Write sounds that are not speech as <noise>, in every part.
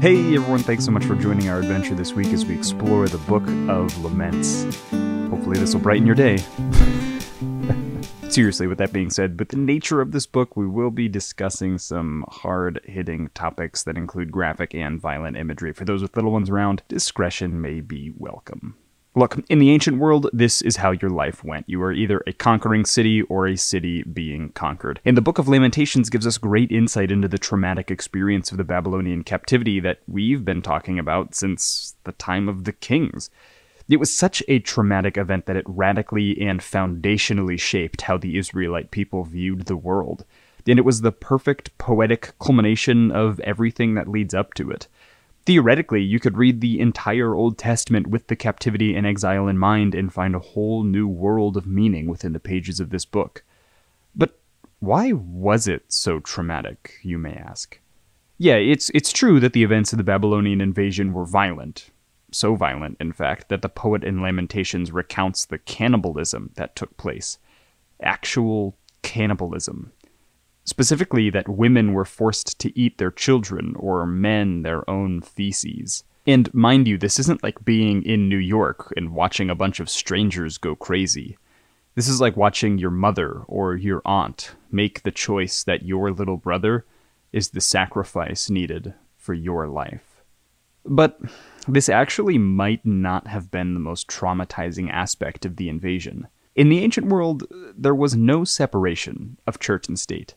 Hey everyone, thanks so much for joining our adventure this week as we explore the Book of Laments. Hopefully, this will brighten your day. <laughs> Seriously, with that being said, with the nature of this book, we will be discussing some hard hitting topics that include graphic and violent imagery. For those with little ones around, discretion may be welcome. Look, in the ancient world, this is how your life went. You were either a conquering city or a city being conquered. And the Book of Lamentations gives us great insight into the traumatic experience of the Babylonian captivity that we've been talking about since the time of the kings. It was such a traumatic event that it radically and foundationally shaped how the Israelite people viewed the world. And it was the perfect poetic culmination of everything that leads up to it. Theoretically, you could read the entire Old Testament with the captivity and exile in mind and find a whole new world of meaning within the pages of this book. But why was it so traumatic, you may ask? Yeah, it's it's true that the events of the Babylonian invasion were violent. So violent, in fact, that the poet in Lamentations recounts the cannibalism that took place. Actual cannibalism. Specifically, that women were forced to eat their children or men their own feces. And mind you, this isn't like being in New York and watching a bunch of strangers go crazy. This is like watching your mother or your aunt make the choice that your little brother is the sacrifice needed for your life. But this actually might not have been the most traumatizing aspect of the invasion. In the ancient world, there was no separation of church and state.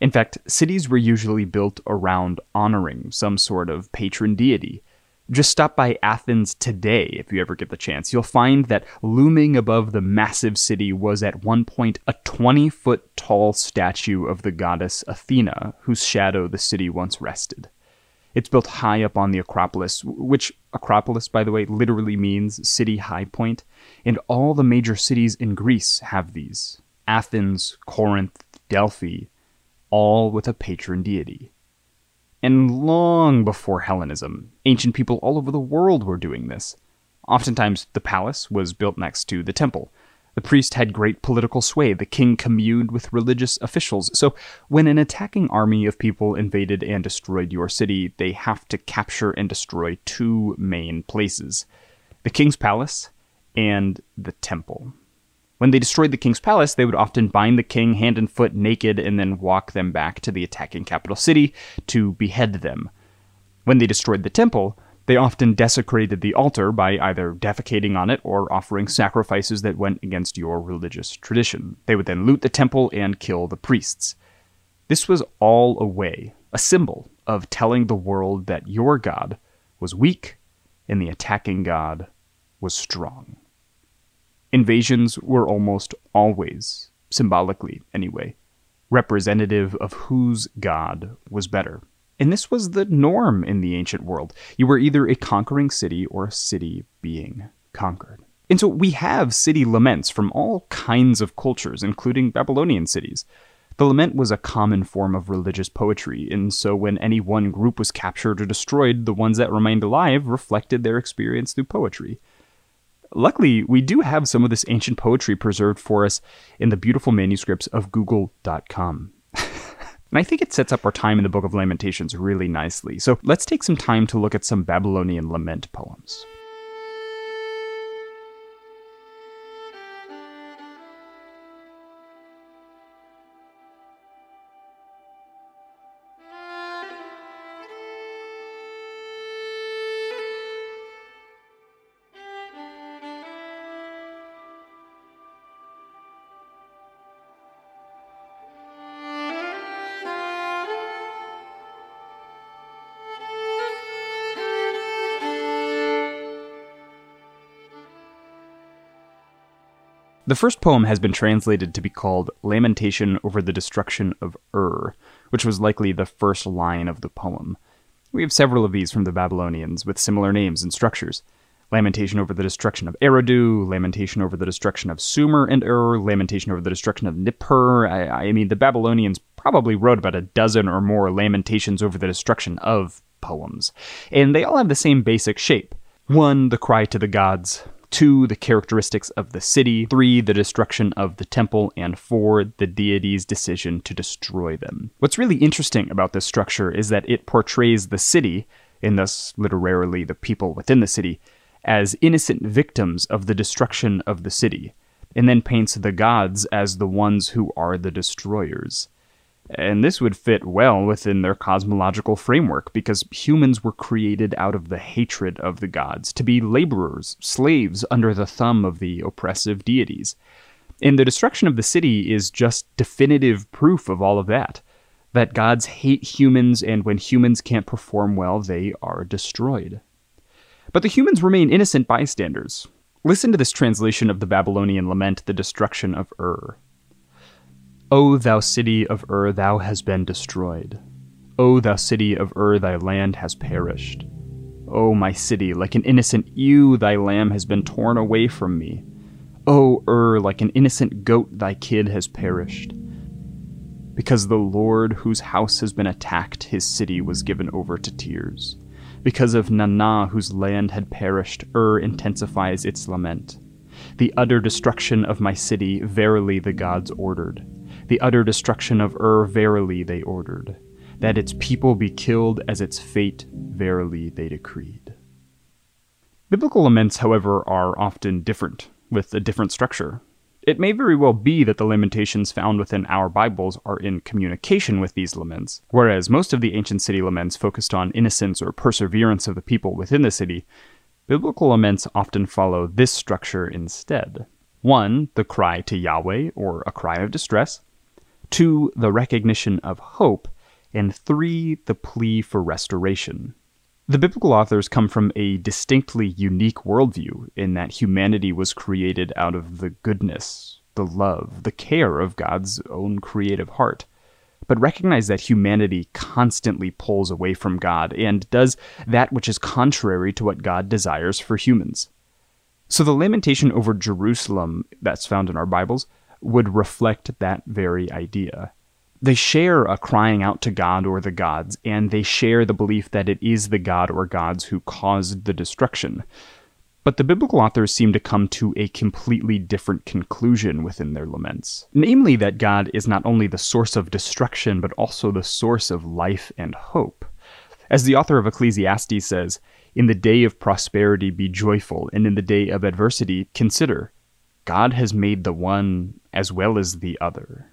In fact, cities were usually built around honoring some sort of patron deity. Just stop by Athens today if you ever get the chance. You'll find that looming above the massive city was at one point a 20 foot tall statue of the goddess Athena, whose shadow the city once rested. It's built high up on the Acropolis, which Acropolis, by the way, literally means city high point, and all the major cities in Greece have these Athens, Corinth, Delphi, all with a patron deity. And long before Hellenism, ancient people all over the world were doing this. Oftentimes, the palace was built next to the temple. The priest had great political sway. The king communed with religious officials. So, when an attacking army of people invaded and destroyed your city, they have to capture and destroy two main places the king's palace and the temple. When they destroyed the king's palace, they would often bind the king hand and foot naked and then walk them back to the attacking capital city to behead them. When they destroyed the temple, they often desecrated the altar by either defecating on it or offering sacrifices that went against your religious tradition. They would then loot the temple and kill the priests. This was all a way, a symbol of telling the world that your God was weak and the attacking God was strong. Invasions were almost always, symbolically anyway, representative of whose god was better. And this was the norm in the ancient world. You were either a conquering city or a city being conquered. And so we have city laments from all kinds of cultures, including Babylonian cities. The lament was a common form of religious poetry, and so when any one group was captured or destroyed, the ones that remained alive reflected their experience through poetry. Luckily, we do have some of this ancient poetry preserved for us in the beautiful manuscripts of Google.com. <laughs> and I think it sets up our time in the Book of Lamentations really nicely. So let's take some time to look at some Babylonian lament poems. The first poem has been translated to be called Lamentation over the Destruction of Ur, which was likely the first line of the poem. We have several of these from the Babylonians with similar names and structures. Lamentation over the destruction of Eridu, Lamentation over the destruction of Sumer and Ur, Lamentation over the destruction of Nippur. I, I mean, the Babylonians probably wrote about a dozen or more lamentations over the destruction of poems, and they all have the same basic shape. One, the cry to the gods. Two, the characteristics of the city. Three, the destruction of the temple. And four, the deity's decision to destroy them. What's really interesting about this structure is that it portrays the city and thus literarily the people within the city, as innocent victims of the destruction of the city, and then paints the gods as the ones who are the destroyers. And this would fit well within their cosmological framework because humans were created out of the hatred of the gods, to be laborers, slaves under the thumb of the oppressive deities. And the destruction of the city is just definitive proof of all of that. That gods hate humans, and when humans can't perform well, they are destroyed. But the humans remain innocent bystanders. Listen to this translation of the Babylonian lament, The Destruction of Ur. O thou city of Ur, thou hast been destroyed. O thou city of Ur, thy land has perished. O my city, like an innocent ewe, thy lamb has been torn away from me. O Ur, like an innocent goat, thy kid has perished. Because the Lord, whose house has been attacked, his city was given over to tears. Because of Nanna, whose land had perished, Ur intensifies its lament. The utter destruction of my city, verily the gods ordered. The utter destruction of Ur, verily they ordered. That its people be killed as its fate, verily they decreed. Biblical laments, however, are often different, with a different structure. It may very well be that the lamentations found within our Bibles are in communication with these laments, whereas most of the ancient city laments focused on innocence or perseverance of the people within the city. Biblical laments often follow this structure instead. One, the cry to Yahweh, or a cry of distress two, the recognition of hope, and three, the plea for restoration. The biblical authors come from a distinctly unique worldview in that humanity was created out of the goodness, the love, the care of God's own creative heart, but recognize that humanity constantly pulls away from God and does that which is contrary to what God desires for humans. So the lamentation over Jerusalem that's found in our Bibles would reflect that very idea. They share a crying out to God or the gods, and they share the belief that it is the god or gods who caused the destruction. But the biblical authors seem to come to a completely different conclusion within their laments. Namely, that God is not only the source of destruction, but also the source of life and hope. As the author of Ecclesiastes says, In the day of prosperity be joyful, and in the day of adversity consider. God has made the one as well as the other.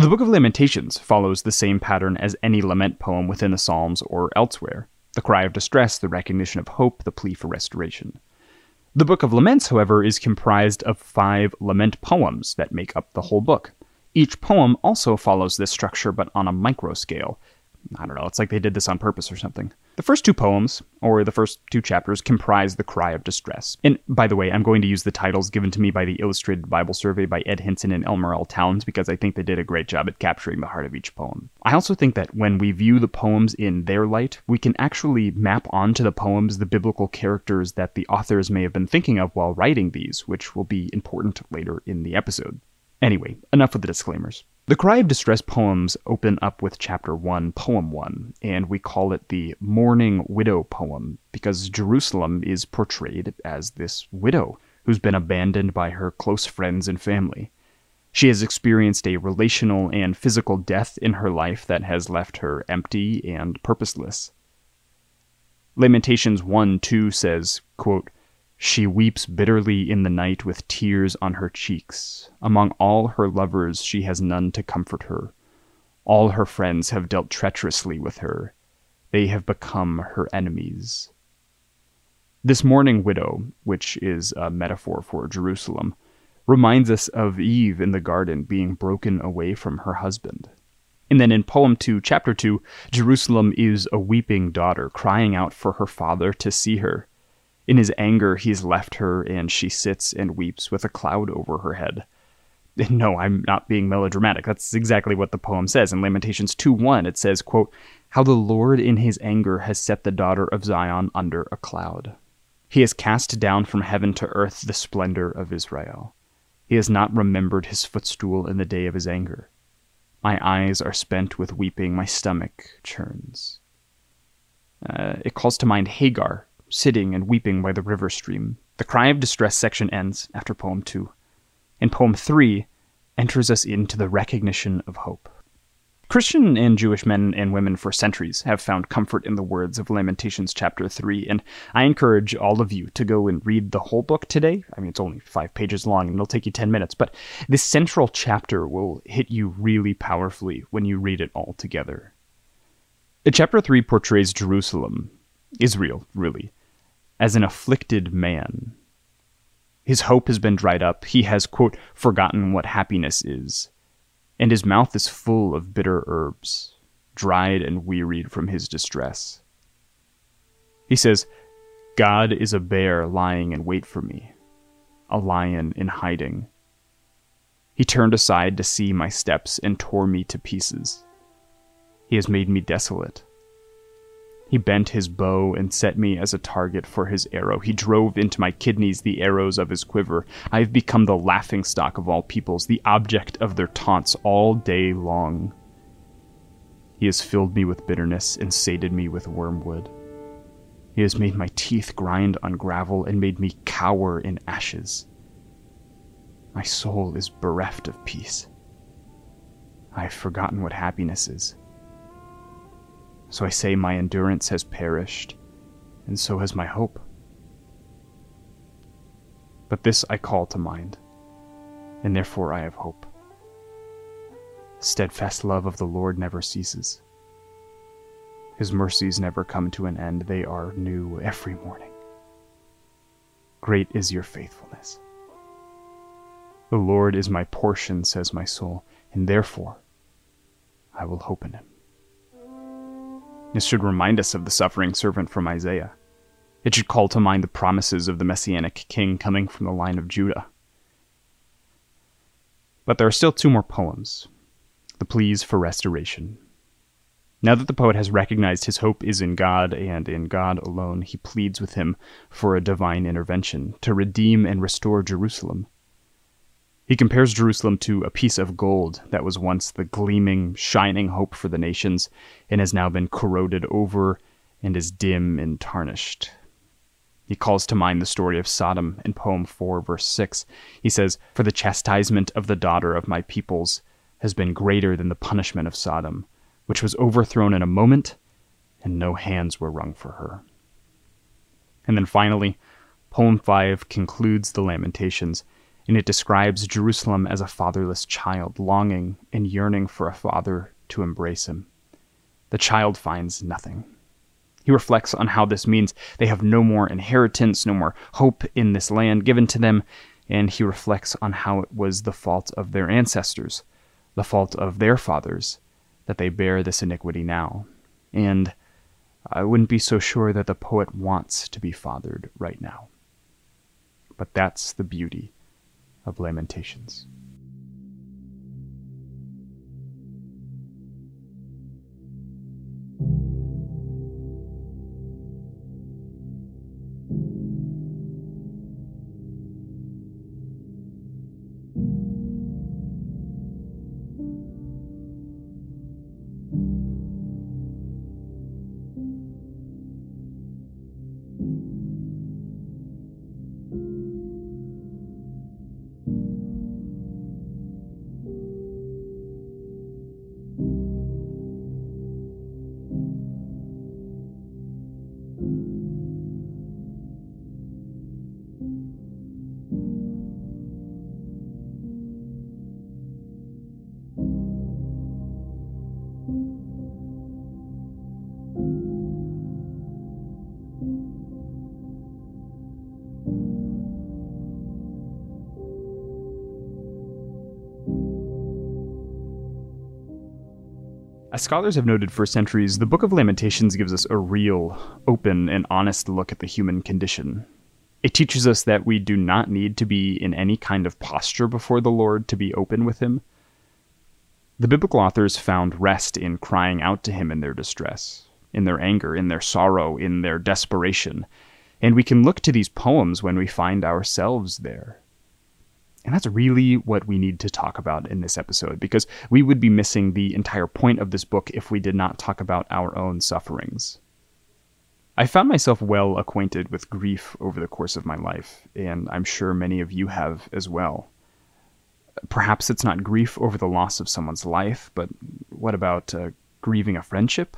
The Book of Lamentations follows the same pattern as any lament poem within the Psalms or elsewhere the cry of distress, the recognition of hope, the plea for restoration. The Book of Laments, however, is comprised of five lament poems that make up the whole book. Each poem also follows this structure, but on a micro scale, I don't know, it's like they did this on purpose or something. The first two poems, or the first two chapters, comprise the cry of distress. And by the way, I'm going to use the titles given to me by the Illustrated Bible Survey by Ed Hindson and Elmer L. Towns because I think they did a great job at capturing the heart of each poem. I also think that when we view the poems in their light, we can actually map onto the poems the biblical characters that the authors may have been thinking of while writing these, which will be important later in the episode. Anyway, enough with the disclaimers. The Cry of Distress poems open up with chapter 1, poem 1, and we call it the Mourning Widow poem because Jerusalem is portrayed as this widow who's been abandoned by her close friends and family. She has experienced a relational and physical death in her life that has left her empty and purposeless. Lamentations 1 2 says, quote, she weeps bitterly in the night with tears on her cheeks. Among all her lovers, she has none to comfort her. All her friends have dealt treacherously with her. They have become her enemies. This mourning widow, which is a metaphor for Jerusalem, reminds us of Eve in the garden being broken away from her husband. And then in poem 2, chapter 2, Jerusalem is a weeping daughter crying out for her father to see her. In his anger, he's left her, and she sits and weeps with a cloud over her head. <laughs> no, I'm not being melodramatic. That's exactly what the poem says. In Lamentations 2:1, it says, quote, "How the Lord in his anger has set the daughter of Zion under a cloud. He has cast down from heaven to earth the splendor of Israel. He has not remembered his footstool in the day of his anger. My eyes are spent with weeping, my stomach churns." Uh, it calls to mind Hagar sitting and weeping by the river stream. The cry of distress section ends after poem 2 and poem 3 enters us into the recognition of hope. Christian and Jewish men and women for centuries have found comfort in the words of Lamentations chapter 3, and I encourage all of you to go and read the whole book today. I mean, it's only five pages long and it'll take you 10 minutes, but this central chapter will hit you really powerfully when you read it all together. Chapter 3 portrays Jerusalem, Israel, really, as an afflicted man his hope has been dried up. He has, quote, forgotten what happiness is. And his mouth is full of bitter herbs, dried and wearied from his distress. He says, God is a bear lying in wait for me, a lion in hiding. He turned aside to see my steps and tore me to pieces. He has made me desolate. He bent his bow and set me as a target for his arrow. He drove into my kidneys the arrows of his quiver. I have become the laughing stock of all peoples, the object of their taunts all day long. He has filled me with bitterness and sated me with wormwood. He has made my teeth grind on gravel and made me cower in ashes. My soul is bereft of peace. I have forgotten what happiness is. So I say my endurance has perished, and so has my hope. But this I call to mind, and therefore I have hope. Steadfast love of the Lord never ceases. His mercies never come to an end, they are new every morning. Great is your faithfulness. The Lord is my portion, says my soul, and therefore I will hope in him. This should remind us of the suffering servant from Isaiah. It should call to mind the promises of the messianic king coming from the line of Judah. But there are still two more poems the pleas for restoration. Now that the poet has recognized his hope is in God and in God alone, he pleads with him for a divine intervention to redeem and restore Jerusalem. He compares Jerusalem to a piece of gold that was once the gleaming, shining hope for the nations and has now been corroded over and is dim and tarnished. He calls to mind the story of Sodom in poem 4, verse 6. He says, For the chastisement of the daughter of my peoples has been greater than the punishment of Sodom, which was overthrown in a moment, and no hands were wrung for her. And then finally, poem 5 concludes the Lamentations and it describes Jerusalem as a fatherless child, longing and yearning for a father to embrace him. The child finds nothing. He reflects on how this means they have no more inheritance, no more hope in this land given to them, and he reflects on how it was the fault of their ancestors, the fault of their fathers, that they bear this iniquity now. And I wouldn't be so sure that the poet wants to be fathered right now. But that's the beauty of Lamentations. As scholars have noted for centuries, the Book of Lamentations gives us a real, open, and honest look at the human condition. It teaches us that we do not need to be in any kind of posture before the Lord to be open with Him. The biblical authors found rest in crying out to Him in their distress, in their anger, in their sorrow, in their desperation. And we can look to these poems when we find ourselves there. And that's really what we need to talk about in this episode, because we would be missing the entire point of this book if we did not talk about our own sufferings. I found myself well acquainted with grief over the course of my life, and I'm sure many of you have as well. Perhaps it's not grief over the loss of someone's life, but what about uh, grieving a friendship?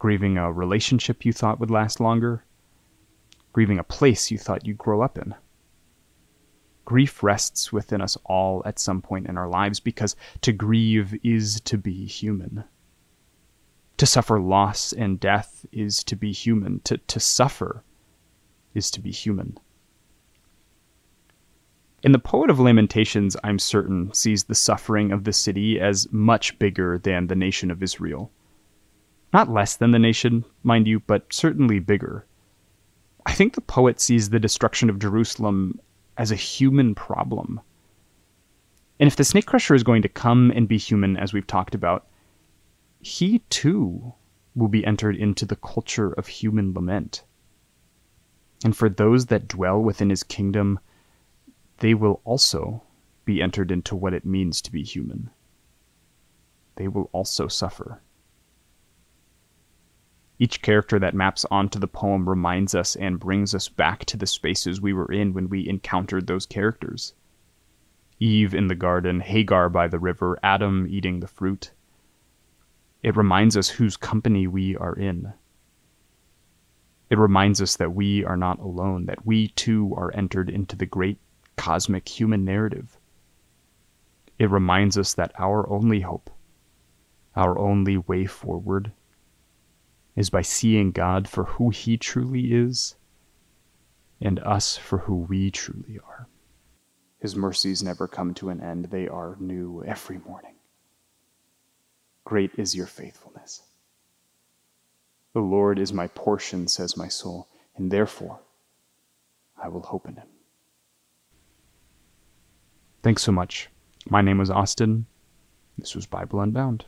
Grieving a relationship you thought would last longer? Grieving a place you thought you'd grow up in? Grief rests within us all at some point in our lives because to grieve is to be human. To suffer loss and death is to be human. To, to suffer is to be human. And the poet of Lamentations, I'm certain, sees the suffering of the city as much bigger than the nation of Israel. Not less than the nation, mind you, but certainly bigger. I think the poet sees the destruction of Jerusalem as a human problem. And if the snake crusher is going to come and be human, as we've talked about, he too will be entered into the culture of human lament. And for those that dwell within his kingdom, they will also be entered into what it means to be human. They will also suffer. Each character that maps onto the poem reminds us and brings us back to the spaces we were in when we encountered those characters. Eve in the garden, Hagar by the river, Adam eating the fruit. It reminds us whose company we are in. It reminds us that we are not alone, that we too are entered into the great cosmic human narrative. It reminds us that our only hope, our only way forward, is by seeing God for who He truly is and us for who we truly are. His mercies never come to an end, they are new every morning. Great is your faithfulness. The Lord is my portion, says my soul, and therefore I will hope in him. Thanks so much. My name was Austin. This was Bible Unbound.